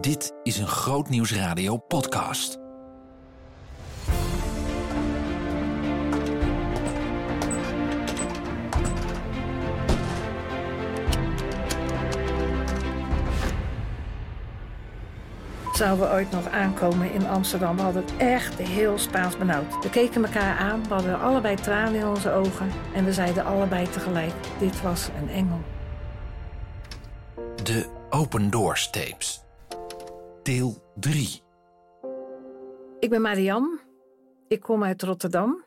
Dit is een Grootnieuwsradio podcast. Zouden we ooit nog aankomen in Amsterdam? We hadden het echt heel Spaans benauwd. We keken elkaar aan, we hadden allebei tranen in onze ogen en we zeiden allebei tegelijk: dit was een engel. De Open Doors Tapes. Deel 3. Ik ben Marianne. Ik kom uit Rotterdam.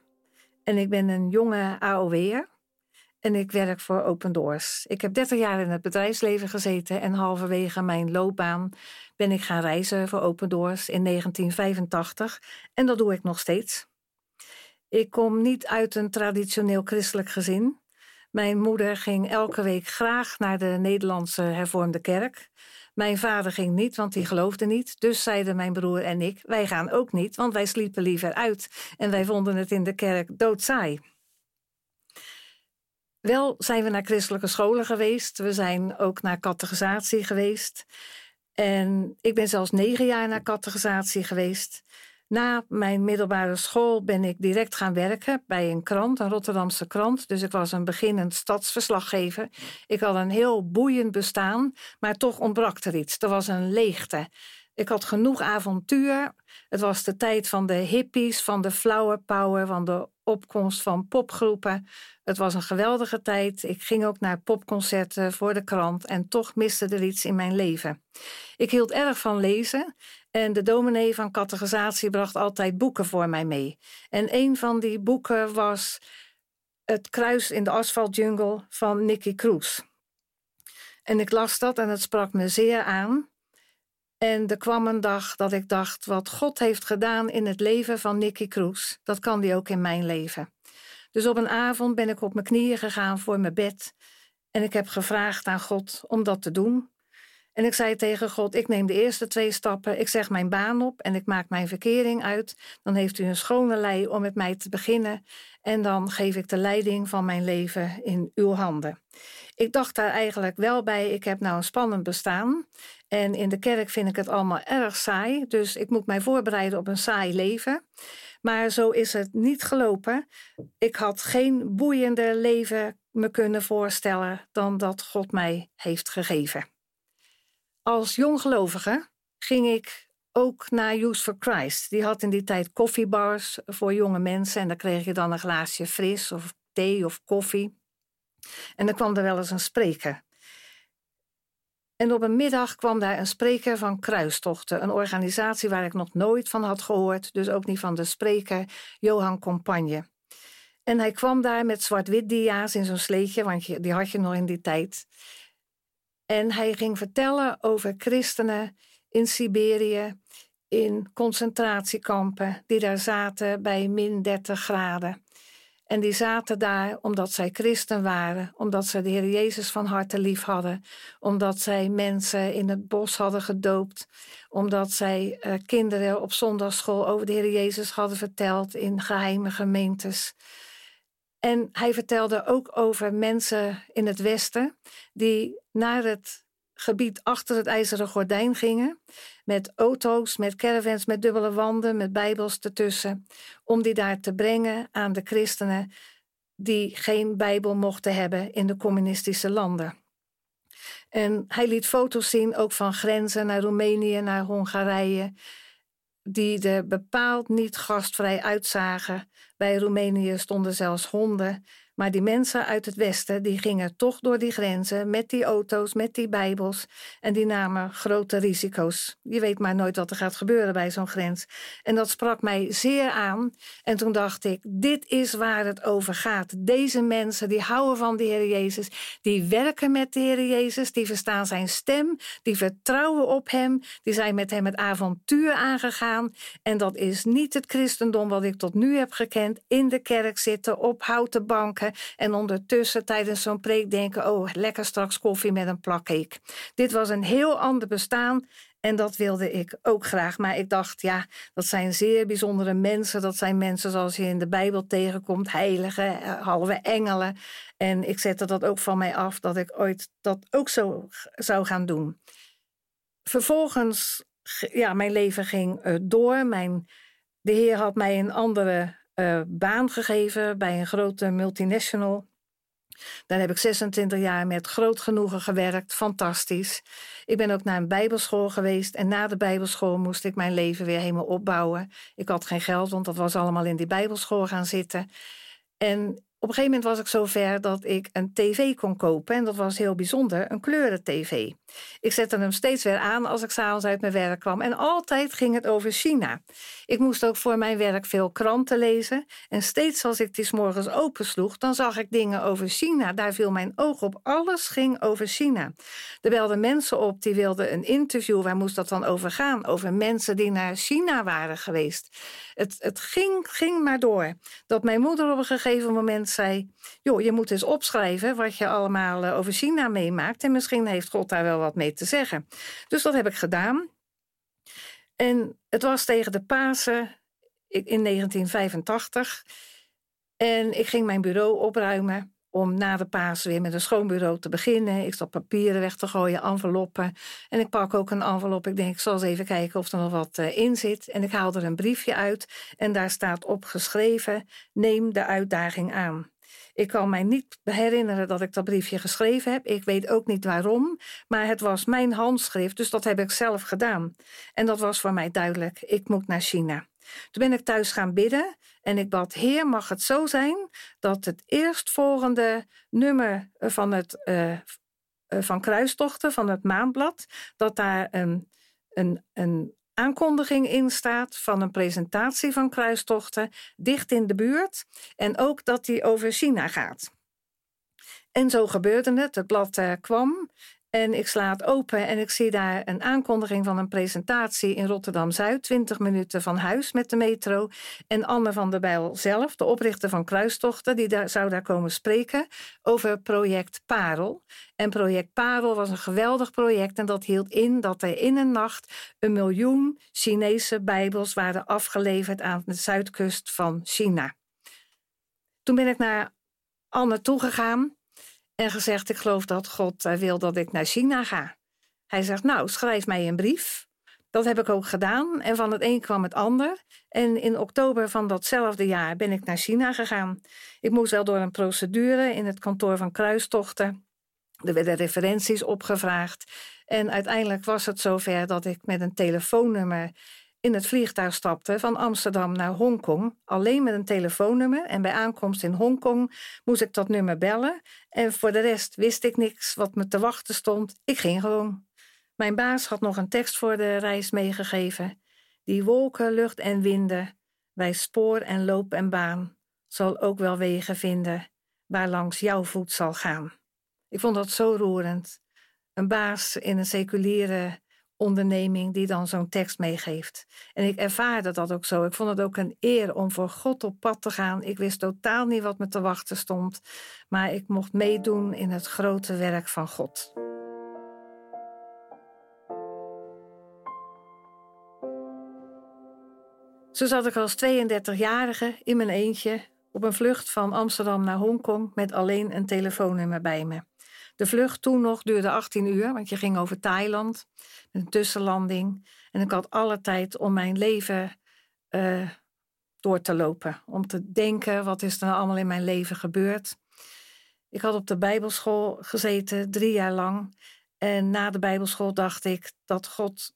En ik ben een jonge AOW'er. En ik werk voor Open Doors. Ik heb 30 jaar in het bedrijfsleven gezeten. En halverwege mijn loopbaan ben ik gaan reizen voor Open Doors in 1985. En dat doe ik nog steeds. Ik kom niet uit een traditioneel christelijk gezin. Mijn moeder ging elke week graag naar de Nederlandse hervormde kerk. Mijn vader ging niet, want die geloofde niet. Dus zeiden mijn broer en ik: wij gaan ook niet, want wij sliepen liever uit. En wij vonden het in de kerk doodsaai. Wel zijn we naar christelijke scholen geweest. We zijn ook naar catechisatie geweest. En ik ben zelfs negen jaar naar catechisatie geweest. Na mijn middelbare school ben ik direct gaan werken bij een krant, een Rotterdamse krant. Dus ik was een beginnend stadsverslaggever. Ik had een heel boeiend bestaan, maar toch ontbrak er iets. Er was een leegte. Ik had genoeg avontuur. Het was de tijd van de hippies, van de flower power, van de opkomst van popgroepen. Het was een geweldige tijd. Ik ging ook naar popconcerten voor de krant en toch miste er iets in mijn leven. Ik hield erg van lezen en de dominee van catechisatie bracht altijd boeken voor mij mee. En een van die boeken was Het kruis in de asfaltjungle van Nicky Cruz. En ik las dat en het sprak me zeer aan. En er kwam een dag dat ik dacht: wat God heeft gedaan in het leven van Nicky Cruz, dat kan die ook in mijn leven. Dus op een avond ben ik op mijn knieën gegaan voor mijn bed en ik heb gevraagd aan God om dat te doen. En ik zei tegen God: Ik neem de eerste twee stappen, ik zeg mijn baan op en ik maak mijn verkering uit. Dan heeft u een schone lei om met mij te beginnen en dan geef ik de leiding van mijn leven in uw handen. Ik dacht daar eigenlijk wel bij: ik heb nou een spannend bestaan en in de kerk vind ik het allemaal erg saai, dus ik moet mij voorbereiden op een saai leven. Maar zo is het niet gelopen. Ik had geen boeiender leven me kunnen voorstellen dan dat God mij heeft gegeven. Als jonggelovige ging ik ook naar Youth for Christ. Die had in die tijd koffiebars voor jonge mensen en dan kreeg je dan een glaasje fris of thee of koffie. En dan kwam er wel eens een spreker. En op een middag kwam daar een spreker van Kruistochten, een organisatie waar ik nog nooit van had gehoord, dus ook niet van de spreker Johan Compagne. En hij kwam daar met zwart-wit dia's in zo'n sleetje, want die had je nog in die tijd. En hij ging vertellen over christenen in Siberië, in concentratiekampen, die daar zaten bij min 30 graden. En die zaten daar omdat zij christen waren, omdat ze de Heer Jezus van harte lief hadden, omdat zij mensen in het bos hadden gedoopt, omdat zij uh, kinderen op zondagschool over de Heer Jezus hadden verteld in geheime gemeentes. En hij vertelde ook over mensen in het Westen die naar het gebied achter het ijzeren gordijn gingen. Met auto's, met caravans, met dubbele wanden, met bijbels ertussen. Om die daar te brengen aan de christenen die geen bijbel mochten hebben in de communistische landen. En hij liet foto's zien ook van grenzen naar Roemenië, naar Hongarije, die er bepaald niet gastvrij uitzagen. Bij Roemenië stonden zelfs honden maar die mensen uit het Westen, die gingen toch door die grenzen met die auto's, met die Bijbels. En die namen grote risico's. Je weet maar nooit wat er gaat gebeuren bij zo'n grens. En dat sprak mij zeer aan. En toen dacht ik, dit is waar het over gaat. Deze mensen, die houden van de Heer Jezus. Die werken met de Heer Jezus. Die verstaan zijn stem. Die vertrouwen op Hem. Die zijn met Hem het avontuur aangegaan. En dat is niet het christendom wat ik tot nu heb gekend. In de kerk zitten, op houten banken en ondertussen tijdens zo'n preek denken: oh, lekker straks koffie met een plakcake. Dit was een heel ander bestaan en dat wilde ik ook graag. Maar ik dacht, ja, dat zijn zeer bijzondere mensen. Dat zijn mensen zoals je in de Bijbel tegenkomt, heiligen, eh, halve engelen. En ik zette dat ook van mij af dat ik ooit dat ook zo zou gaan doen. vervolgens, ja, mijn leven ging uh, door. Mijn, de Heer had mij een andere uh, baan gegeven bij een grote multinational. Daar heb ik 26 jaar met groot genoegen gewerkt. Fantastisch. Ik ben ook naar een bijbelschool geweest. En na de bijbelschool moest ik mijn leven weer helemaal opbouwen. Ik had geen geld, want dat was allemaal in die bijbelschool gaan zitten. En op een gegeven moment was ik zover dat ik een tv kon kopen. En dat was heel bijzonder, een kleuren-tv. Ik zette hem steeds weer aan als ik s'avonds uit mijn werk kwam. En altijd ging het over China. Ik moest ook voor mijn werk veel kranten lezen. En steeds als ik die s morgens opensloeg, dan zag ik dingen over China. Daar viel mijn oog op. Alles ging over China. Er belden mensen op die wilden een interview. Waar moest dat dan over gaan? Over mensen die naar China waren geweest. Het, het ging, ging maar door. Dat mijn moeder op een gegeven moment zei: Joh, je moet eens opschrijven wat je allemaal eh, over China meemaakt. En misschien heeft God daar wel wat mee te zeggen. Dus dat heb ik gedaan. En het was tegen de Pasen in 1985. En ik ging mijn bureau opruimen om na de Pasen weer met een schoonbureau te beginnen. Ik zat papieren weg te gooien, enveloppen. En ik pak ook een envelop. Ik denk, ik zal eens even kijken of er nog wat eh, in zit. En ik haal er een briefje uit. En daar staat op geschreven: Neem de uitdaging aan. Ik kan mij niet herinneren dat ik dat briefje geschreven heb. Ik weet ook niet waarom, maar het was mijn handschrift, dus dat heb ik zelf gedaan. En dat was voor mij duidelijk. Ik moet naar China. Toen ben ik thuis gaan bidden en ik bad, Heer, mag het zo zijn dat het eerstvolgende nummer van, het, uh, van Kruistochten, van het maandblad, dat daar een, een, een aankondiging in staat van een presentatie van kruistochten dicht in de buurt en ook dat die over China gaat. En zo gebeurde het. Het blad uh, kwam en ik sla het open en ik zie daar een aankondiging van een presentatie in Rotterdam Zuid, 20 minuten van huis met de metro. En Anne van der Bijl zelf, de oprichter van Kruistochten, die daar, zou daar komen spreken over project Parel. En project Parel was een geweldig project en dat hield in dat er in een nacht een miljoen Chinese Bijbels waren afgeleverd aan de zuidkust van China. Toen ben ik naar Anne toegegaan en gezegd: Ik geloof dat God eh, wil dat ik naar China ga. Hij zegt: Nou, schrijf mij een brief. Dat heb ik ook gedaan en van het een kwam het ander. En in oktober van datzelfde jaar ben ik naar China gegaan. Ik moest wel door een procedure in het kantoor van Kruistochten. Er werden referenties opgevraagd. En uiteindelijk was het zover dat ik met een telefoonnummer in het vliegtuig stapte van Amsterdam naar Hongkong, alleen met een telefoonnummer. En bij aankomst in Hongkong moest ik dat nummer bellen. En voor de rest wist ik niks wat me te wachten stond. Ik ging gewoon. Mijn baas had nog een tekst voor de reis meegegeven. Die wolken, lucht en winden, bij spoor en loop en baan, zal ook wel wegen vinden, waar langs jouw voet zal gaan. Ik vond dat zo roerend. Een baas in een seculiere onderneming die dan zo'n tekst meegeeft. En ik ervaarde dat ook zo. Ik vond het ook een eer om voor God op pad te gaan. Ik wist totaal niet wat me te wachten stond, maar ik mocht meedoen in het grote werk van God. Zo zat ik als 32-jarige in mijn eentje op een vlucht van Amsterdam naar Hongkong met alleen een telefoonnummer bij me. De vlucht toen nog duurde 18 uur, want je ging over Thailand met een tussenlanding. En ik had alle tijd om mijn leven uh, door te lopen. Om te denken, wat is er nou allemaal in mijn leven gebeurd? Ik had op de Bijbelschool gezeten, drie jaar lang. En na de Bijbelschool dacht ik dat God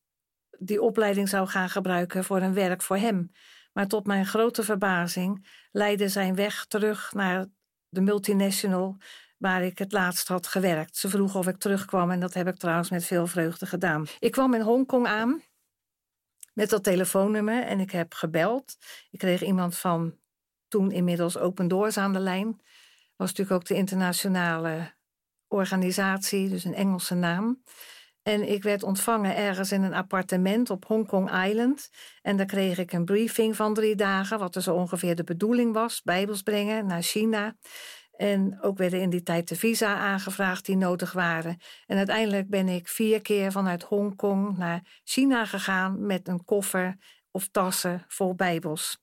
die opleiding zou gaan gebruiken voor een werk voor hem. Maar tot mijn grote verbazing leidde zijn weg terug naar de multinational waar ik het laatst had gewerkt. Ze vroeg of ik terugkwam en dat heb ik trouwens met veel vreugde gedaan. Ik kwam in Hongkong aan met dat telefoonnummer en ik heb gebeld. Ik kreeg iemand van toen inmiddels Open Doors aan de lijn. Was natuurlijk ook de internationale organisatie, dus een Engelse naam. En ik werd ontvangen ergens in een appartement op Hong Kong Island. En daar kreeg ik een briefing van drie dagen, wat zo ongeveer de bedoeling was: Bijbels brengen naar China. En ook werden in die tijd de visa aangevraagd die nodig waren. En uiteindelijk ben ik vier keer vanuit Hongkong naar China gegaan met een koffer of tassen vol Bijbels.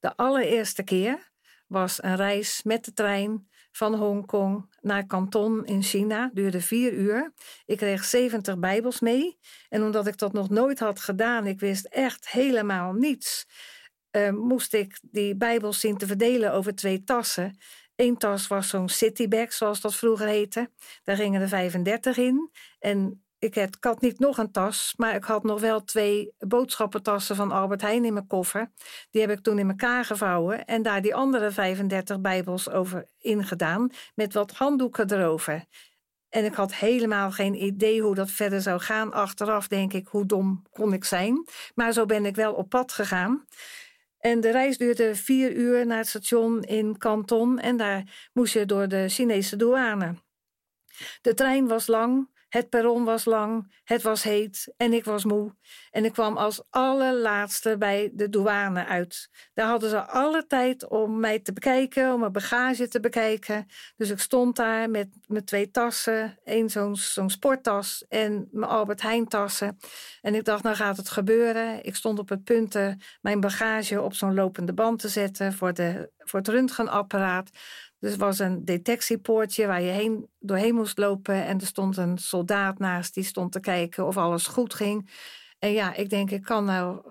De allereerste keer was een reis met de trein van Hongkong naar Canton in China. Duurde vier uur. Ik kreeg 70 Bijbels mee. En omdat ik dat nog nooit had gedaan, ik wist echt helemaal niets. Uh, moest ik die Bijbels zien te verdelen over twee tassen. Eén tas was zo'n citybag, zoals dat vroeger heette. Daar gingen er 35 in. En ik had, ik had niet nog een tas, maar ik had nog wel twee boodschappentassen van Albert Heijn in mijn koffer. Die heb ik toen in elkaar gevouwen en daar die andere 35 Bijbels over ingedaan, met wat handdoeken erover. En ik had helemaal geen idee hoe dat verder zou gaan. Achteraf denk ik, hoe dom kon ik zijn? Maar zo ben ik wel op pad gegaan. En de reis duurde vier uur naar het station in Canton en daar moest je door de Chinese douane. De trein was lang, het perron was lang, het was heet en ik was moe. En ik kwam als allerlaatste bij de douane uit. Daar hadden ze alle tijd om mij te bekijken, om mijn bagage te bekijken. Dus ik stond daar met mijn twee tassen, één zo'n sporttas en mijn Albert Heijn tassen. En ik dacht, nou gaat het gebeuren. Ik stond op het punt mijn bagage op zo'n lopende band te zetten voor, de, voor het röntgenapparaat. Dus was een detectiepoortje waar je heen, doorheen moest lopen. En er stond een soldaat naast die stond te kijken of alles goed ging. En ja, ik denk, ik kan nou,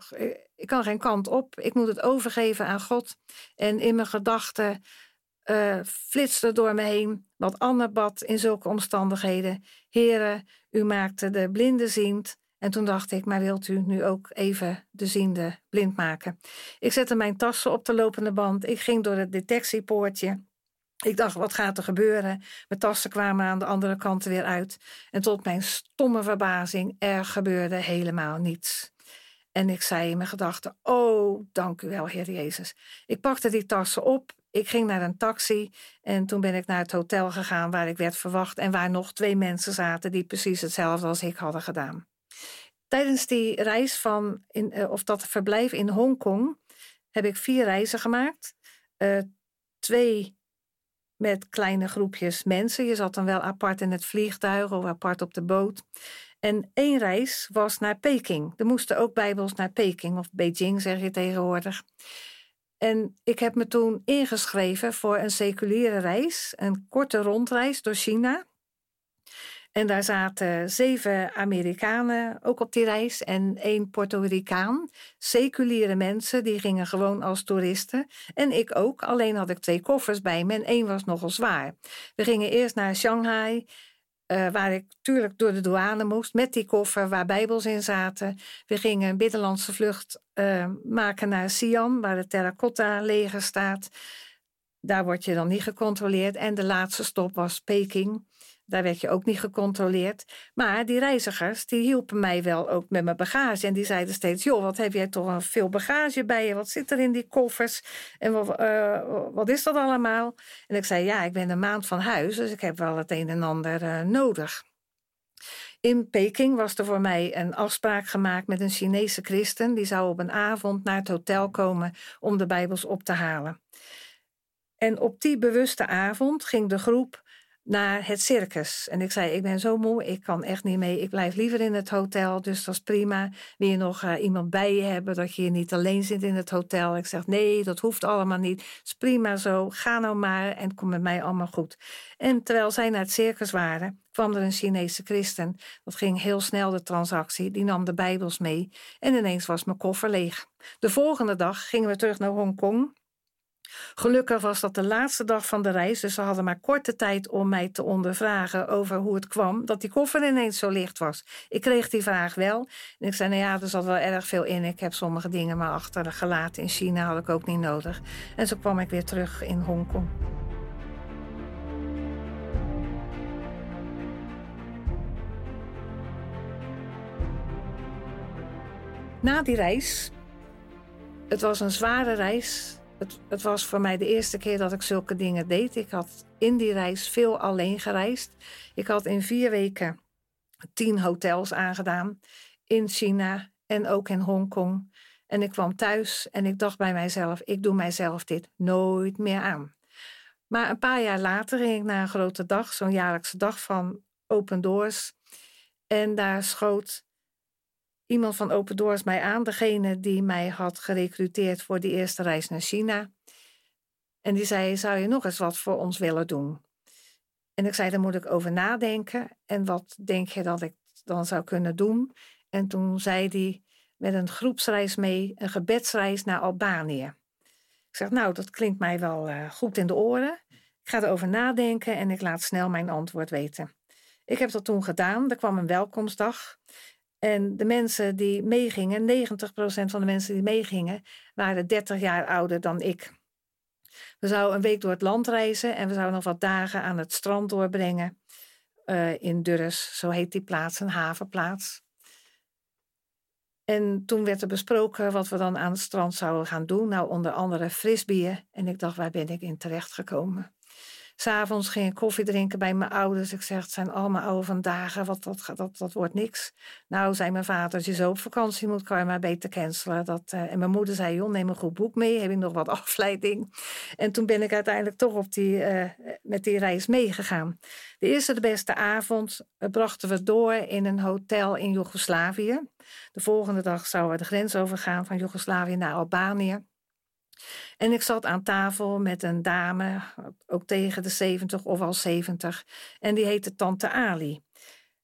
ik kan geen kant op. Ik moet het overgeven aan God. En in mijn gedachten uh, flitste door me heen wat Anne bad in zulke omstandigheden. Heren, u maakte de blinde ziend. En toen dacht ik, maar wilt u nu ook even de ziende blind maken? Ik zette mijn tassen op de lopende band. Ik ging door het detectiepoortje. Ik dacht, wat gaat er gebeuren? Mijn tassen kwamen aan de andere kant weer uit. En tot mijn stomme verbazing, er gebeurde helemaal niets. En ik zei in mijn gedachten: Oh, dank u wel, Heer Jezus. Ik pakte die tassen op. Ik ging naar een taxi. En toen ben ik naar het hotel gegaan waar ik werd verwacht. En waar nog twee mensen zaten die precies hetzelfde als ik hadden gedaan. Tijdens die reis van, in, eh, of dat verblijf in Hongkong, heb ik vier reizen gemaakt. Uh, twee met kleine groepjes mensen. Je zat dan wel apart in het vliegtuig of apart op de boot. En één reis was naar Peking. Er moesten ook bijbels naar Peking of Beijing, zeg je tegenwoordig. En ik heb me toen ingeschreven voor een seculiere reis, een korte rondreis door China. En daar zaten zeven Amerikanen ook op die reis en één Puerto Ricaan. Seculiere mensen, die gingen gewoon als toeristen. En ik ook, alleen had ik twee koffers bij me en één was nogal zwaar. We gingen eerst naar Shanghai, uh, waar ik natuurlijk door de douane moest met die koffer waar bijbels in zaten. We gingen een binnenlandse vlucht uh, maken naar Xi'an, waar de terracotta leger staat. Daar word je dan niet gecontroleerd. En de laatste stop was Peking. Daar werd je ook niet gecontroleerd. Maar die reizigers, die hielpen mij wel ook met mijn bagage. En die zeiden steeds, joh, wat heb jij toch veel bagage bij je? Wat zit er in die koffers? En wat, uh, wat is dat allemaal? En ik zei, ja, ik ben een maand van huis, dus ik heb wel het een en ander uh, nodig. In Peking was er voor mij een afspraak gemaakt met een Chinese christen. Die zou op een avond naar het hotel komen om de Bijbels op te halen. En op die bewuste avond ging de groep naar het circus. En ik zei, ik ben zo moe, ik kan echt niet mee. Ik blijf liever in het hotel, dus dat is prima. Wil je nog uh, iemand bij je hebben, dat je niet alleen zit in het hotel? Ik zeg, nee, dat hoeft allemaal niet. Het is prima zo, ga nou maar en kom met mij allemaal goed. En terwijl zij naar het circus waren, kwam er een Chinese christen. Dat ging heel snel, de transactie. Die nam de bijbels mee en ineens was mijn koffer leeg. De volgende dag gingen we terug naar Hongkong Gelukkig was dat de laatste dag van de reis, dus ze hadden maar korte tijd om mij te ondervragen over hoe het kwam dat die koffer ineens zo licht was. Ik kreeg die vraag wel en ik zei: Nou ja, er zat wel erg veel in. Ik heb sommige dingen maar achtergelaten in China, had ik ook niet nodig. En zo kwam ik weer terug in Hongkong. Na die reis, het was een zware reis, het, was voor mij de eerste keer dat ik zulke dingen deed. Ik had in die reis veel alleen gereisd. Ik had in vier weken tien hotels aangedaan in China en ook in Hongkong. En ik kwam thuis en ik dacht bij mijzelf: ik doe mijzelf dit nooit meer aan. Maar een paar jaar later ging ik naar een grote dag, zo'n jaarlijkse dag van Open Doors. En daar schoot iemand van Open Doors mij aan, degene die mij had gerecruiteerd voor die eerste reis naar China. En die zei, zou je nog eens wat voor ons willen doen? En ik zei, daar moet ik over nadenken. En wat denk je dat ik dan zou kunnen doen? En toen zei hij, met een groepsreis mee, een gebedsreis naar Albanië. Ik zeg, nou, dat klinkt mij wel uh, goed in de oren. Ik ga erover nadenken en ik laat snel mijn antwoord weten. Ik heb dat toen gedaan. Er kwam een welkomstdag. En de mensen die meegingen, 90% van de mensen die meegingen, waren 30 jaar ouder dan ik. We zouden een week door het land reizen en we zouden nog wat dagen aan het strand doorbrengen. Uh, in Durres, zo heet die plaats, een havenplaats. En toen werd er besproken wat we dan aan het strand zouden gaan doen. Nou, onder andere frisbier. En ik dacht, waar ben ik in terecht gekomen? S'avonds ging ik koffie drinken bij mijn ouders. Ik zeg, het zijn allemaal oude vandaag, wat, dat, dat, dat wordt niks. Nou, zei mijn vader, als je zo op vakantie moet, kan je maar beter cancelen. Dat, uh, en mijn moeder zei, joh, neem een goed boek mee, heb ik nog wat afleiding. En toen ben ik uiteindelijk toch op die, uh, met die reis meegegaan. De eerste, de beste avond brachten we door in een hotel in Joegoslavië. De volgende dag zouden we de grens overgaan van Joegoslavië naar Albanië. En ik zat aan tafel met een dame, ook tegen de 70 of al 70, en die heette Tante Ali.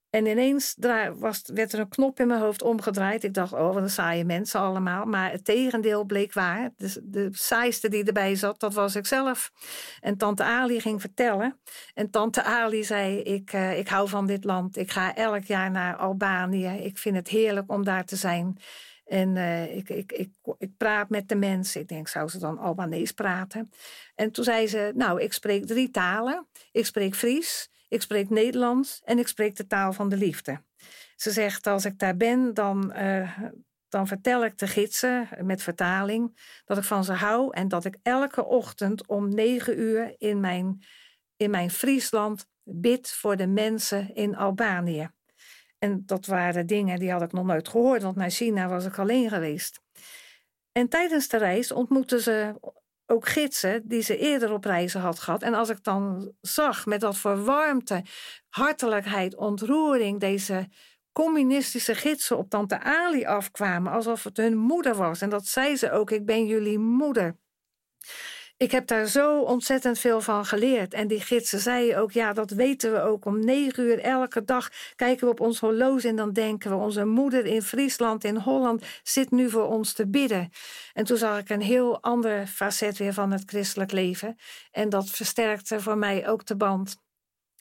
En ineens was, werd er een knop in mijn hoofd omgedraaid. Ik dacht, oh, wat een saaie mensen allemaal. Maar het tegendeel bleek waar. De, de saaiste die erbij zat, dat was ik zelf. En tante Ali ging vertellen. En tante Ali zei, ik, uh, ik hou van dit land. Ik ga elk jaar naar Albanië. Ik vind het heerlijk om daar te zijn. En uh, ik, ik, ik, ik praat met de mensen. Ik denk, zou ze dan Albanees praten? En toen zei ze, nou, ik spreek drie talen. Ik spreek Fries, ik spreek Nederlands en ik spreek de taal van de liefde. Ze zegt, als ik daar ben, dan, uh, dan vertel ik de gidsen met vertaling dat ik van ze hou en dat ik elke ochtend om negen uur in mijn, in mijn Friesland bid voor de mensen in Albanië. En dat waren dingen die had ik nog nooit gehoord, want naar China was ik alleen geweest. En tijdens de reis ontmoetten ze ook gidsen die ze eerder op reizen had gehad. En als ik dan zag met wat voor warmte, hartelijkheid, ontroering deze communistische gidsen op tante Ali afkwamen, alsof het hun moeder was. En dat zei ze ook: Ik ben jullie moeder ik heb daar zo ontzettend veel van geleerd. En die gidsen zeiden ook, ja, dat weten we ook. Om negen uur elke dag kijken we op ons horloge en dan denken we... onze moeder in Friesland, in Holland, zit nu voor ons te bidden. En toen zag ik een heel ander facet weer van het christelijk leven. En dat versterkte voor mij ook de band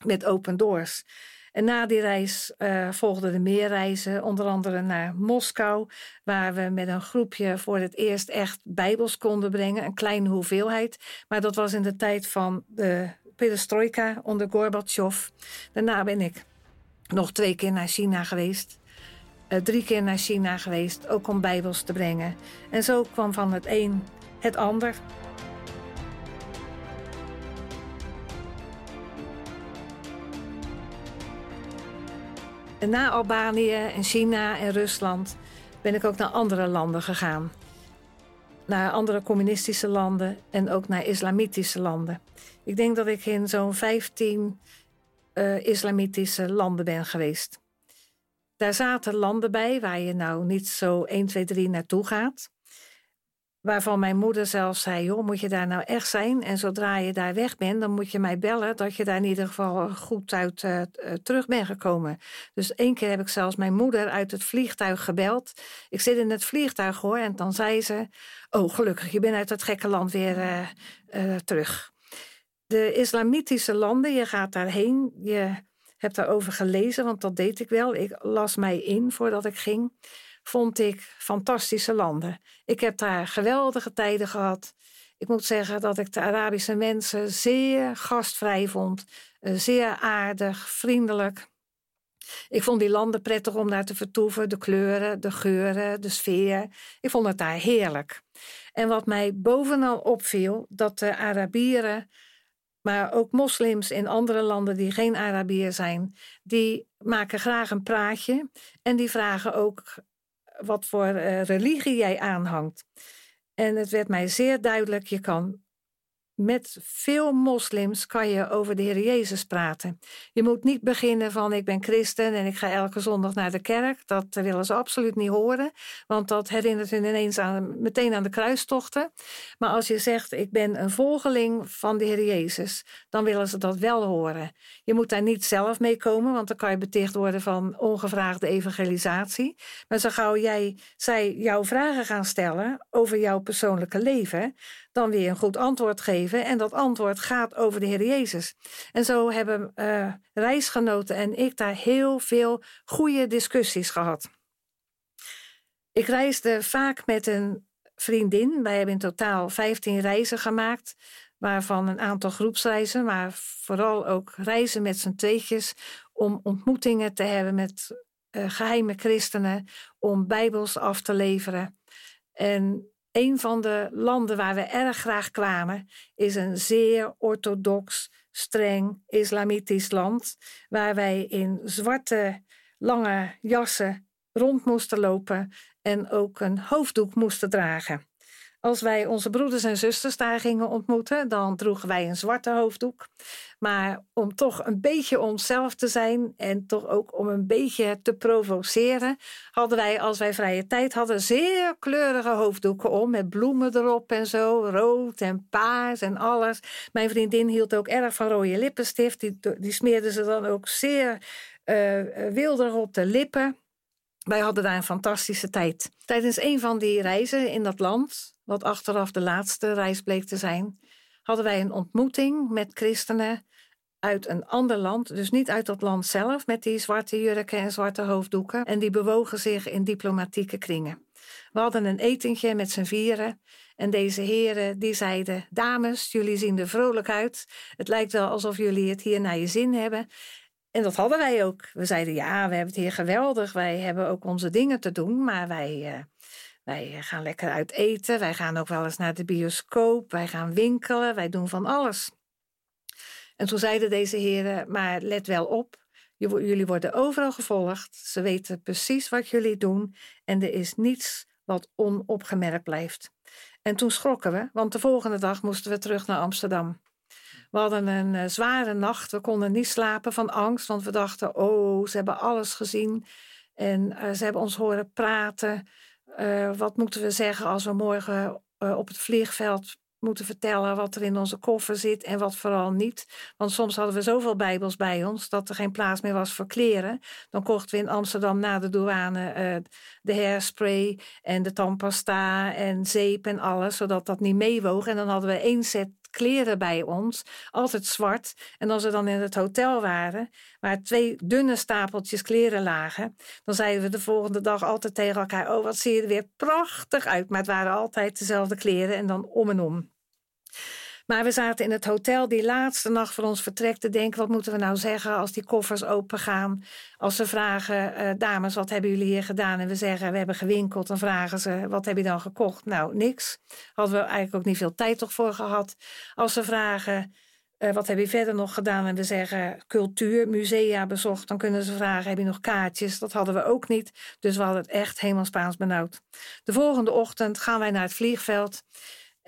met Open Doors. En na die reis uh, volgden er meer reizen, onder andere naar Moskou, waar we met een groepje voor het eerst echt Bijbels konden brengen, een kleine hoeveelheid. Maar dat was in de tijd van de perestroika onder Gorbachev. Daarna ben ik nog twee keer naar China geweest. Uh, drie keer naar China geweest, ook om Bijbels te brengen. En zo kwam van het een het ander. En na Albanië en China en Rusland ben ik ook naar andere landen gegaan. Naar andere communistische landen en ook naar islamitische landen. Ik denk dat ik in zo'n 15 uh, islamitische landen ben geweest. Daar zaten landen bij waar je nou niet zo 1, 2, 3 naartoe gaat. Waarvan mijn moeder zelf zei: joh, moet je daar nou echt zijn? En zodra je daar weg bent, dan moet je mij bellen dat je daar in ieder geval goed uit uh, terug bent gekomen. Dus één keer heb ik zelfs mijn moeder uit het vliegtuig gebeld. Ik zit in het vliegtuig hoor, en dan zei ze: Oh, gelukkig, je bent uit dat gekke land weer terug. De islamitische landen, je gaat daarheen, je hebt daarover gelezen, want dat deed ik wel. Ik las mij in voordat ik ging vond ik fantastische landen. Ik heb daar geweldige tijden gehad. Ik moet zeggen dat ik de Arabische mensen zeer gastvrij vond, eh, zeer aardig, vriendelijk. Ik vond die landen prettig om daar te vertoeven, de kleuren, de geuren, de sfeer. Ik vond het daar heerlijk. En wat mij bovenal opviel, dat de Arabieren, maar ook moslims in andere landen die geen Arabier zijn, die maken graag een praatje en die vragen ook wat voor uh, religie jij aanhangt. En het werd mij zeer duidelijk, je kan met veel moslims kan je over de Heer Jezus praten. Je moet niet beginnen van ik ben christen en ik ga elke zondag naar de kerk. Dat willen ze absoluut niet horen, want dat herinnert hun ineens aan, meteen aan de kruistochten. Maar als je zegt ik ben een volgeling van de Heer Jezus, dan willen ze dat wel horen. Je moet daar niet zelf mee komen, want dan kan je beticht worden van ongevraagde evangelisatie. Maar zo gauw jij, zij jouw vragen gaan stellen over jouw persoonlijke leven, dan weer een goed antwoord geven. En dat antwoord gaat over de Heer Jezus. En zo hebben uh, reisgenoten en ik daar heel veel goede discussies gehad. Ik reisde vaak met een vriendin. Wij hebben in totaal 15 reizen gemaakt, waarvan een aantal groepsreizen, maar vooral ook reizen met z'n tweetjes om ontmoetingen te hebben met uh, geheime christenen, om bijbels af te leveren. En een van de landen waar we erg graag kwamen is een zeer orthodox, streng islamitisch land, waar wij in zwarte lange jassen rond moesten lopen en ook een hoofddoek moesten dragen. Als wij onze broeders en zusters daar gingen ontmoeten, dan droegen wij een zwarte hoofddoek. Maar om toch een beetje onszelf te zijn en toch ook om een beetje te provoceren, hadden wij, als wij vrije tijd hadden, zeer kleurige hoofddoeken om met bloemen erop en zo, rood en paars en alles. Mijn vriendin hield ook erg van rode lippenstift, die, die smeerde ze dan ook zeer uh, wilder op de lippen. Wij hadden daar een fantastische tijd. Tijdens een van die reizen in dat land, wat achteraf de laatste reis bleek te zijn, hadden wij een ontmoeting met christenen uit een ander land, dus niet uit dat land zelf, met die zwarte jurken en zwarte hoofddoeken. En die bewogen zich in diplomatieke kringen. We hadden een etentje met z'n vieren. En deze heren die zeiden: Dames, jullie zien er vrolijk uit. Het lijkt wel alsof jullie het hier naar je zin hebben. En dat hadden wij ook. We zeiden: Ja, we hebben het hier geweldig. Wij hebben ook onze dingen te doen, maar wij. Uh, wij gaan lekker uit eten. Wij gaan ook wel eens naar de bioscoop. Wij gaan winkelen. Wij doen van alles. En toen zeiden deze heren, maar let wel op, jullie worden overal gevolgd. Ze weten precies wat jullie doen en er is niets wat onopgemerkt blijft. En toen schrokken we, want de volgende dag moesten we terug naar Amsterdam. We hadden een uh, zware nacht, we konden niet slapen van angst, want we dachten, oh, ze hebben alles gezien en uh, ze hebben ons horen praten. Uh, wat moeten we zeggen als we morgen op het vliegveld moeten vertellen wat er in onze koffer zit en wat vooral niet. Want soms hadden we zoveel Bijbels bij ons dat er geen plaats meer was voor kleren. Dan kochten we in Amsterdam na de douane de hairspray en de tandpasta en zeep en alles, zodat dat niet meewoog. En dan hadden we één set kleren bij ons, altijd zwart. En als we dan in het hotel waren, waar twee dunne stapeltjes kleren lagen, dan zeiden we de volgende dag altijd tegen elkaar: Oh, wat zie je er weer prachtig uit. Maar het waren altijd dezelfde kleren en dan om en om. Maar we zaten in het hotel die laatste nacht voor ons vertrek te denken: wat moeten we nou zeggen als die koffers open gaan? Als ze vragen: uh, dames, wat hebben jullie hier gedaan? En we zeggen: we hebben gewinkeld. Dan vragen ze: wat heb je dan gekocht? Nou, niks. Hadden we eigenlijk ook niet veel tijd toch voor gehad. Als ze vragen: uh, wat heb je verder nog gedaan? En we zeggen cultuur, musea bezocht. Dan kunnen ze vragen: heb je nog kaartjes? Dat hadden we ook niet. Dus we hadden het echt helemaal Spaans benauwd. De volgende ochtend gaan wij naar het vliegveld.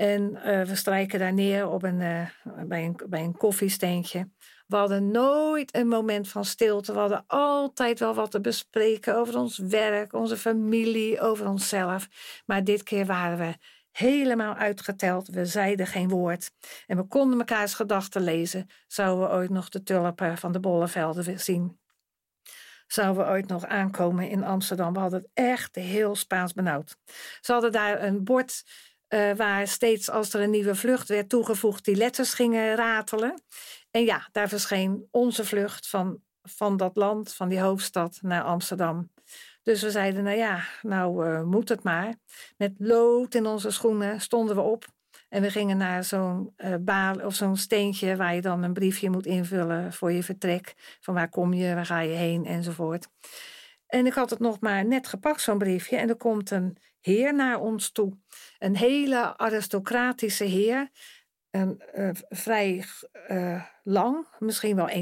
En uh, we strijken daar neer op een, uh, bij, een, bij een koffiesteentje. We hadden nooit een moment van stilte. We hadden altijd wel wat te bespreken over ons werk, onze familie, over onszelf. Maar dit keer waren we helemaal uitgeteld. We zeiden geen woord. En we konden mekaars gedachten lezen. Zouden we ooit nog de tulpen van de bollevelden zien? Zouden we ooit nog aankomen in Amsterdam? We hadden het echt heel Spaans benauwd. Ze hadden daar een bord uh, waar steeds als er een nieuwe vlucht werd toegevoegd, die letters gingen ratelen. En ja, daar verscheen onze vlucht van, van dat land, van die hoofdstad naar Amsterdam. Dus we zeiden, nou ja, nou uh, moet het maar. Met lood in onze schoenen stonden we op. En we gingen naar zo'n uh, baal of zo'n steentje waar je dan een briefje moet invullen voor je vertrek. Van waar kom je, waar ga je heen enzovoort. En ik had het nog maar net gepakt, zo'n briefje. En er komt een heer naar ons toe. Een hele aristocratische heer. Een, uh, vrij uh, lang, misschien wel 1,80,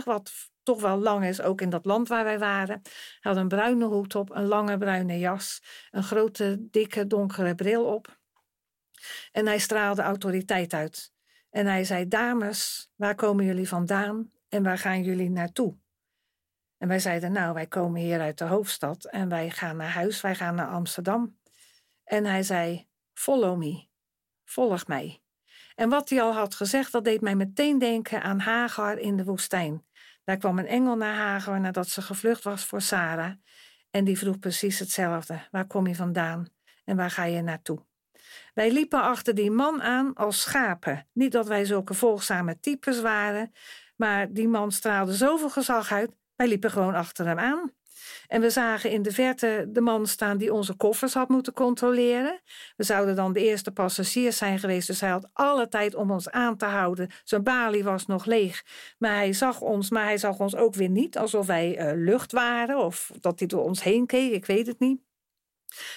1,85, wat toch wel lang is, ook in dat land waar wij waren. Hij had een bruine hoed op, een lange bruine jas, een grote, dikke, donkere bril op. En hij straalde autoriteit uit. En hij zei: Dames, waar komen jullie vandaan en waar gaan jullie naartoe? En wij zeiden: Nou, wij komen hier uit de hoofdstad en wij gaan naar huis, wij gaan naar Amsterdam. En hij zei: Follow me, volg mij. En wat hij al had gezegd, dat deed mij meteen denken aan Hagar in de woestijn. Daar kwam een engel naar Hagar nadat ze gevlucht was voor Sarah. En die vroeg precies hetzelfde: Waar kom je vandaan en waar ga je naartoe? Wij liepen achter die man aan als schapen. Niet dat wij zulke volgzame types waren, maar die man straalde zoveel gezag uit. Wij liepen gewoon achter hem aan. En we zagen in de verte de man staan die onze koffers had moeten controleren. We zouden dan de eerste passagiers zijn geweest, dus hij had alle tijd om ons aan te houden. Zijn balie was nog leeg, maar hij zag ons, maar hij zag ons ook weer niet alsof wij uh, lucht waren of dat hij door ons heen keek, ik weet het niet.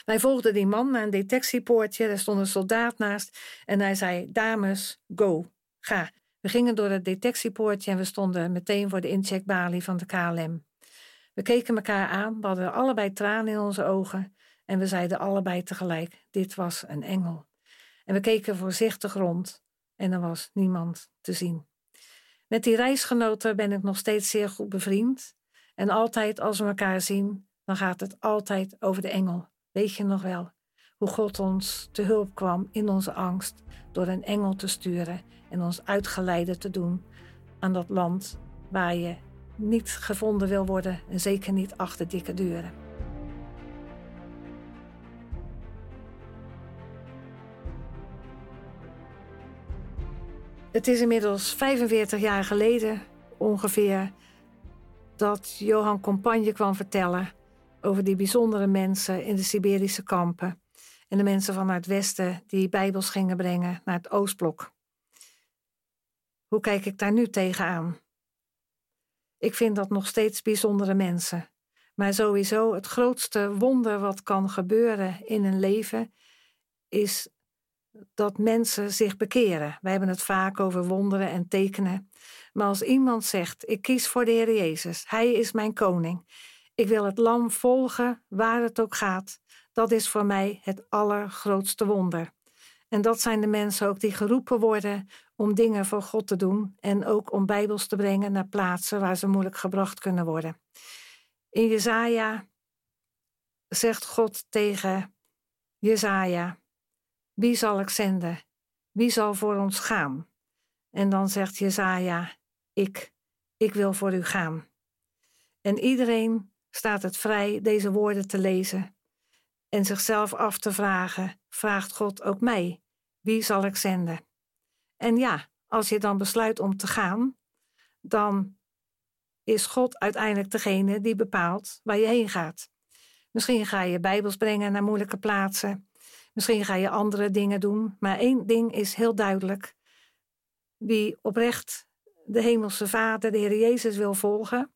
Wij volgden die man naar een detectiepoortje, er stond een soldaat naast en hij zei: Dames, go, ga. We gingen door het detectiepoortje en we stonden meteen voor de incheckbalie van de KLM. We keken elkaar aan, we hadden allebei tranen in onze ogen en we zeiden allebei tegelijk: Dit was een engel. En we keken voorzichtig rond en er was niemand te zien. Met die reisgenoten ben ik nog steeds zeer goed bevriend. En altijd als we elkaar zien, dan gaat het altijd over de engel. Weet je nog wel hoe God ons te hulp kwam in onze angst door een engel te sturen en ons uitgeleide te doen aan dat land waar je niet gevonden wil worden en zeker niet achter dikke deuren. Het is inmiddels 45 jaar geleden ongeveer dat Johan Compagne kwam vertellen over die bijzondere mensen in de Siberische kampen en de mensen vanuit het Westen die Bijbels gingen brengen naar het Oostblok. Hoe kijk ik daar nu tegenaan? Ik vind dat nog steeds bijzondere mensen. Maar sowieso het grootste wonder wat kan gebeuren in een leven is dat mensen zich bekeren. Wij hebben het vaak over wonderen en tekenen. Maar als iemand zegt: Ik kies voor de Heer Jezus, Hij is mijn koning. Ik wil het lam volgen waar het ook gaat. Dat is voor mij het allergrootste wonder. En dat zijn de mensen ook die geroepen worden om dingen voor God te doen en ook om Bijbels te brengen naar plaatsen waar ze moeilijk gebracht kunnen worden. In Jezaja zegt God tegen Jezaja: Wie zal ik zenden? Wie zal voor ons gaan? En dan zegt Jezaja: Ik, ik wil voor u gaan. En iedereen staat het vrij deze woorden te lezen en zichzelf af te vragen: vraagt God ook mij: wie zal ik zenden? En ja, als je dan besluit om te gaan, dan is God uiteindelijk degene die bepaalt waar je heen gaat. Misschien ga je Bijbels brengen naar moeilijke plaatsen. Misschien ga je andere dingen doen. Maar één ding is heel duidelijk. Wie oprecht de Hemelse Vader, de Heer Jezus, wil volgen,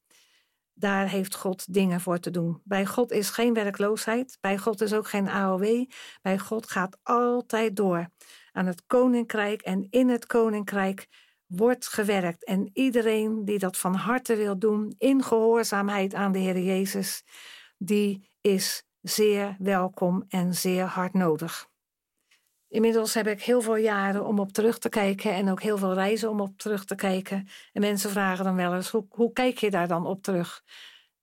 daar heeft God dingen voor te doen. Bij God is geen werkloosheid, bij God is ook geen AOW, bij God gaat altijd door aan het koninkrijk en in het koninkrijk wordt gewerkt. En iedereen die dat van harte wil doen, in gehoorzaamheid aan de Heer Jezus, die is zeer welkom en zeer hard nodig. Inmiddels heb ik heel veel jaren om op terug te kijken en ook heel veel reizen om op terug te kijken. En mensen vragen dan wel eens: hoe, hoe kijk je daar dan op terug?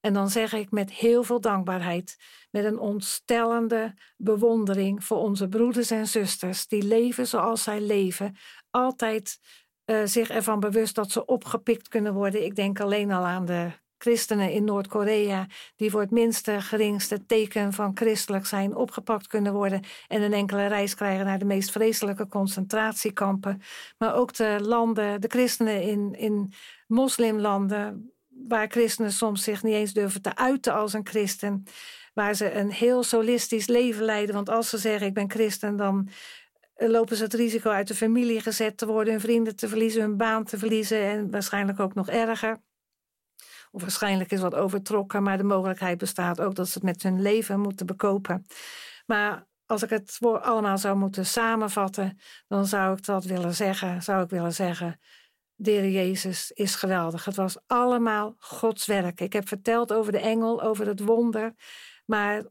En dan zeg ik met heel veel dankbaarheid, met een ontstellende bewondering voor onze broeders en zusters die leven zoals zij leven, altijd uh, zich ervan bewust dat ze opgepikt kunnen worden. Ik denk alleen al aan de christenen in Noord-Korea, die voor het minste geringste teken van christelijk zijn opgepakt kunnen worden en een enkele reis krijgen naar de meest vreselijke concentratiekampen. Maar ook de landen, de christenen in, in moslimlanden, waar christenen soms zich niet eens durven te uiten als een christen, waar ze een heel solistisch leven leiden. Want als ze zeggen ik ben christen, dan lopen ze het risico uit de familie gezet te worden, hun vrienden te verliezen, hun baan te verliezen en waarschijnlijk ook nog erger. Of waarschijnlijk is wat overtrokken, maar de mogelijkheid bestaat ook dat ze het met hun leven moeten bekopen. Maar als ik het allemaal zou moeten samenvatten, dan zou ik dat willen zeggen. Zou ik willen zeggen, de Jezus is geweldig. Het was allemaal Gods werk. Ik heb verteld over de engel, over het wonder. Maar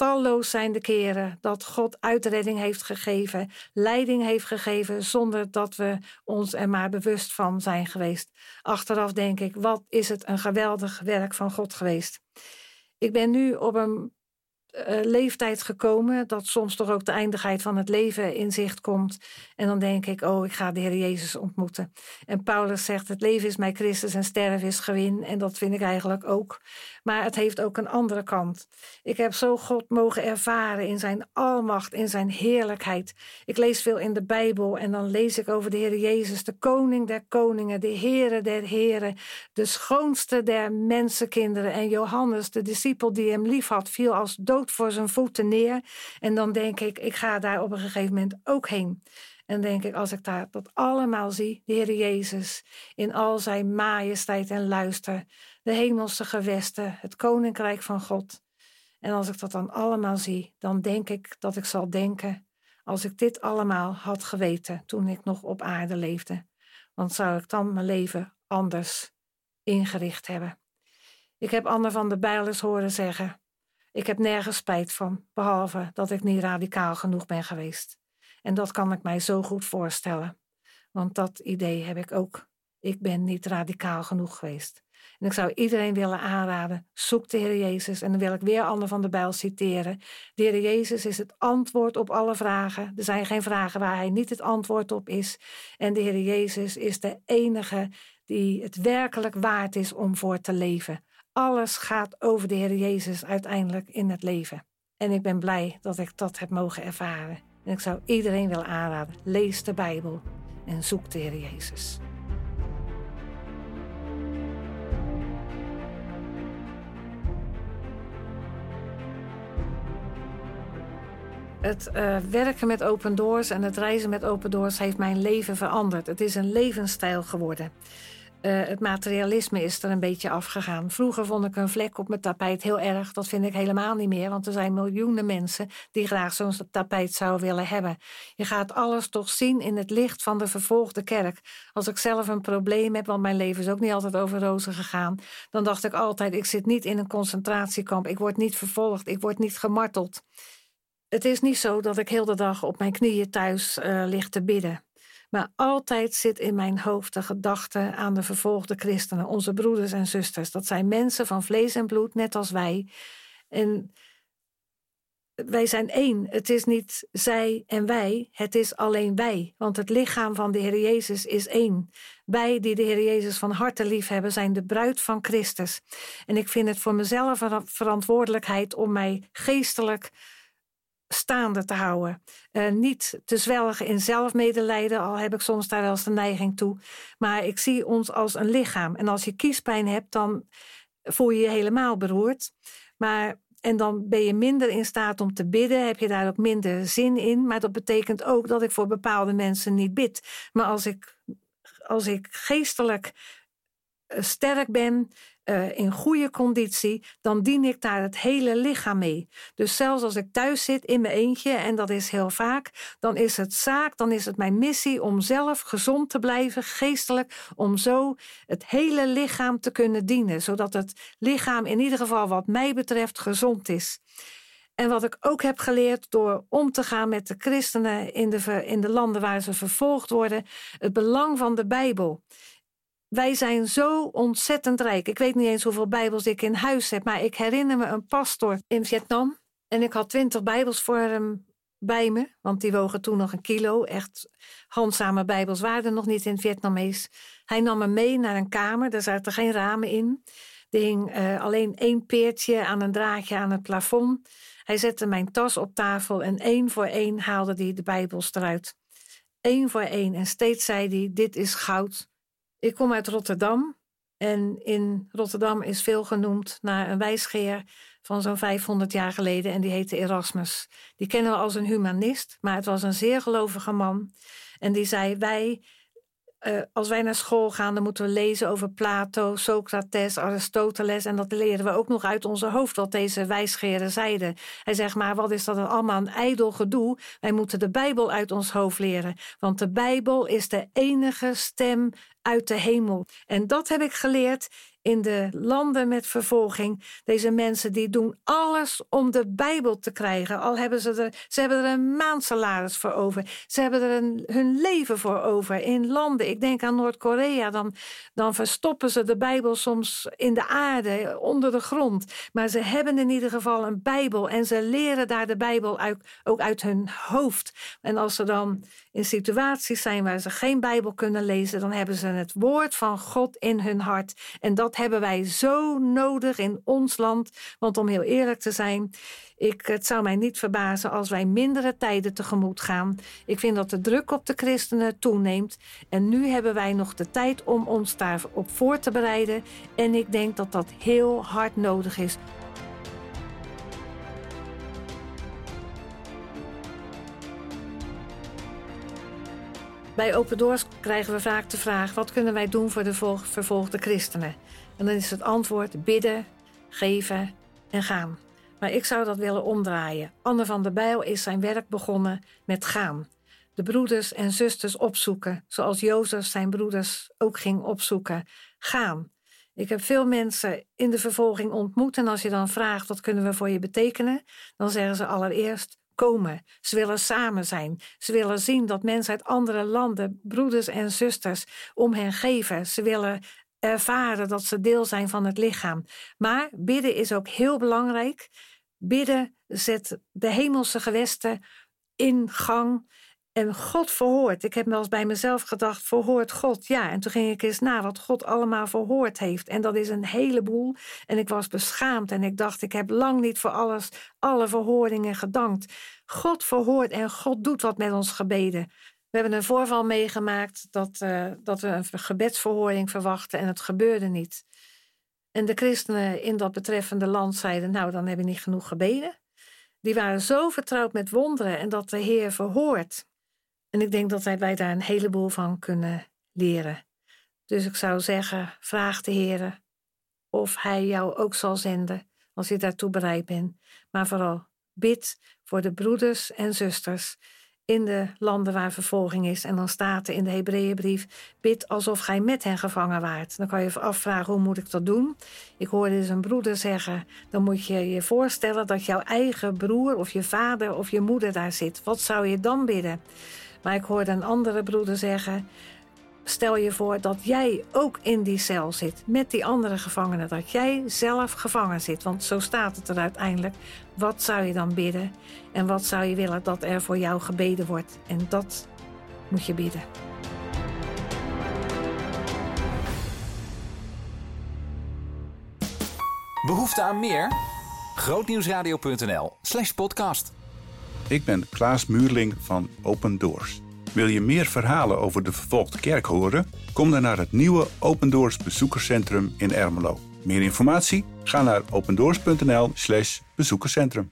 talloos zijn de keren dat God uitredding heeft gegeven, leiding heeft gegeven, zonder dat we ons er maar bewust van zijn geweest. Achteraf denk ik, wat is het een geweldig werk van God geweest. Ik ben nu op een uh, leeftijd gekomen dat soms toch ook de eindigheid van het leven in zicht komt. En dan denk ik, oh, ik ga de Heer Jezus ontmoeten. En Paulus zegt, het leven is mij Christus en sterven is gewin. En dat vind ik eigenlijk ook. Maar het heeft ook een andere kant. Ik heb zo God mogen ervaren in zijn almacht, in zijn heerlijkheid. Ik lees veel in de Bijbel en dan lees ik over de Heer Jezus, de koning der koningen, de Heere der heren, de schoonste der mensenkinderen. En Johannes, de discipel die hem lief had, viel als dood voor zijn voeten neer. En dan denk ik, ik ga daar op een gegeven moment ook heen. En denk ik, als ik daar dat allemaal zie, de Heer Jezus, in al zijn majesteit en luister, de hemelse gewesten, het koninkrijk van God. En als ik dat dan allemaal zie, dan denk ik dat ik zal denken, als ik dit allemaal had geweten toen ik nog op aarde leefde, want zou ik dan mijn leven anders ingericht hebben. Ik heb Anne van der Bijlers horen zeggen: ik heb nergens spijt van, behalve dat ik niet radicaal genoeg ben geweest. En dat kan ik mij zo goed voorstellen. Want dat idee heb ik ook. Ik ben niet radicaal genoeg geweest. En ik zou iedereen willen aanraden: zoek de Heer Jezus. En dan wil ik weer Anne van der Bijl citeren. De Heer Jezus is het antwoord op alle vragen. Er zijn geen vragen waar Hij niet het antwoord op is. En de Heer Jezus is de enige die het werkelijk waard is om voor te leven. Alles gaat over de Heer Jezus uiteindelijk in het leven. En ik ben blij dat ik dat heb mogen ervaren. En ik zou iedereen willen aanraden: lees de Bijbel en zoek de Heer Jezus. Het uh, werken met Open Doors en het reizen met Open Doors heeft mijn leven veranderd. Het is een levensstijl geworden. Uh, het materialisme is er een beetje afgegaan. Vroeger vond ik een vlek op mijn tapijt heel erg. Dat vind ik helemaal niet meer, want er zijn miljoenen mensen die graag zo'n tapijt zouden willen hebben. Je gaat alles toch zien in het licht van de vervolgde kerk. Als ik zelf een probleem heb, want mijn leven is ook niet altijd over rozen gegaan, dan dacht ik altijd: ik zit niet in een concentratiekamp, ik word niet vervolgd, ik word niet gemarteld. Het is niet zo dat ik heel de dag op mijn knieën thuis uh, lig te bidden. Maar altijd zit in mijn hoofd de gedachte aan de vervolgde christenen, onze broeders en zusters. Dat zijn mensen van vlees en bloed, net als wij. En wij zijn één. Het is niet zij en wij, het is alleen wij. Want het lichaam van de Heer Jezus is één. Wij die de Heer Jezus van harte lief hebben, zijn de bruid van Christus. En ik vind het voor mezelf een verantwoordelijkheid om mij geestelijk staande te houden. Uh, niet te zwelgen in zelfmedelijden, al heb ik soms daar wel eens de neiging toe. Maar ik zie ons als een lichaam. En als je kiespijn hebt, dan voel je je helemaal beroerd. Maar, en dan ben je minder in staat om te bidden, heb je daar ook minder zin in. Maar dat betekent ook dat ik voor bepaalde mensen niet bid. Maar als ik, als ik geestelijk eh, sterk ben, uh, in goede conditie, dan dien ik daar het hele lichaam mee. Dus zelfs als ik thuis zit in mijn eentje, en dat is heel vaak, dan is het zaak, dan is het mijn missie om zelf gezond te blijven, geestelijk, om zo het hele lichaam te kunnen dienen, zodat het lichaam in ieder geval wat mij betreft gezond is. En wat ik ook heb geleerd door om te gaan met de christenen in de, in de landen waar ze vervolgd worden, het belang van de Bijbel wij zijn zo ontzettend rijk. Ik weet niet eens hoeveel Bijbels ik in huis heb, maar ik herinner me een pastor in Vietnam. En ik had twintig Bijbels voor hem bij me, want die wogen toen nog een kilo. Echt handzame Bijbels waren nog niet in het Vietnamees. Hij nam me mee naar een kamer, daar zaten geen ramen in. Er hing uh, alleen één peertje aan een draadje aan het plafond. Hij zette mijn tas op tafel en één voor één haalde hij de Bijbels eruit. Eén voor één. En steeds zei hij: Dit is goud. Ik kom uit Rotterdam en in Rotterdam is veel genoemd naar een wijsgeer van zo'n 500 jaar geleden en die heette Erasmus. Die kennen we als een humanist, maar het was een zeer gelovige man. En die zei: Wij uh, als wij naar school gaan, dan moeten we lezen over Plato, Socrates, Aristoteles. En dat leren we ook nog uit onze hoofd, wat deze wijsgeren zeiden. Hij zegt maar, wat is dat allemaal een ijdel gedoe? Wij moeten de Bijbel uit ons hoofd leren. Want de Bijbel is de enige stem uit de hemel. En dat heb ik geleerd in de landen met vervolging. Deze mensen die doen alles om de Bijbel te krijgen. Al hebben ze er, ze hebben er een maandsalaris voor over. Ze hebben er hun leven voor over in landen. Ik denk aan Noord-Korea, dan, dan verstoppen ze de Bijbel soms in de aarde, onder de grond. Maar ze hebben in ieder geval een Bijbel en ze leren daar de Bijbel ook uit hun hoofd. En als ze dan in situaties zijn waar ze geen Bijbel kunnen lezen, dan hebben ze het woord van God in hun hart. En dat hebben wij zo nodig in ons land. Want om heel eerlijk te zijn, ik, het zou mij niet verbazen als wij mindere tijden tegemoet gaan. Ik vind dat de druk op de christenen toeneemt. En nu hebben wij nog de tijd om ons daarop voor te bereiden. En ik denk dat dat heel hard nodig is. Bij Open Doors krijgen we vaak de vraag: wat kunnen wij doen voor de vervolgde christenen? En dan is het antwoord bidden, geven en gaan. Maar ik zou dat willen omdraaien. Anne van der Bijl is zijn werk begonnen met gaan. De broeders en zusters opzoeken, zoals Jozef zijn broeders ook ging opzoeken. Gaan. Ik heb veel mensen in de vervolging ontmoet en als je dan vraagt wat kunnen we voor je betekenen, dan zeggen ze allereerst komen. Ze willen samen zijn. Ze willen zien dat mensen uit andere landen, broeders en zusters, om hen geven. Ze willen ervaren dat ze deel zijn van het lichaam. Maar bidden is ook heel belangrijk. Bidden zet de hemelse gewesten in gang. En God verhoort. Ik heb wel eens bij mezelf gedacht: verhoort God? Ja. En toen ging ik eens na wat God allemaal verhoord heeft. En dat is een heleboel. En ik was beschaamd en ik dacht: ik heb lang niet voor alles, alle verhoordingen gedankt. God verhoort en God doet wat met ons gebeden. We hebben een voorval meegemaakt dat, uh, dat we een gebedsverhoring verwachten en het gebeurde niet. En de christenen in dat betreffende land zeiden: Nou, dan heb je niet genoeg gebeden. Die waren zo vertrouwd met wonderen en dat de Heer verhoort. En ik denk dat wij daar een heleboel van kunnen leren. Dus ik zou zeggen: vraag de Heer of Hij jou ook zal zenden als je daartoe bereid bent. Maar vooral bid voor de broeders en zusters in de landen waar vervolging is. En dan staat er in de Hebreeënbrief: bid alsof gij met hen gevangen waart. Dan kan je je afvragen: hoe moet ik dat doen? Ik hoorde dus een broeder zeggen: dan moet je je voorstellen dat jouw eigen broer of je vader of je moeder daar zit. Wat zou je dan bidden? Maar ik hoorde een andere broeder zeggen: stel je voor dat jij ook in die cel zit met die andere gevangenen. Dat jij zelf gevangen zit. Want zo staat het er uiteindelijk. Wat zou je dan bidden? En wat zou je willen dat er voor jou gebeden wordt? En dat moet je bidden. Behoefte aan meer? Grootnieuwsradio.nl/slash podcast. Ik ben Klaas Muurling van Open Doors. Wil je meer verhalen over de vervolgde kerk horen? Kom dan naar het nieuwe Open Doors bezoekerscentrum in Ermelo. Meer informatie? Ga naar opendoors.nl/bezoekerscentrum.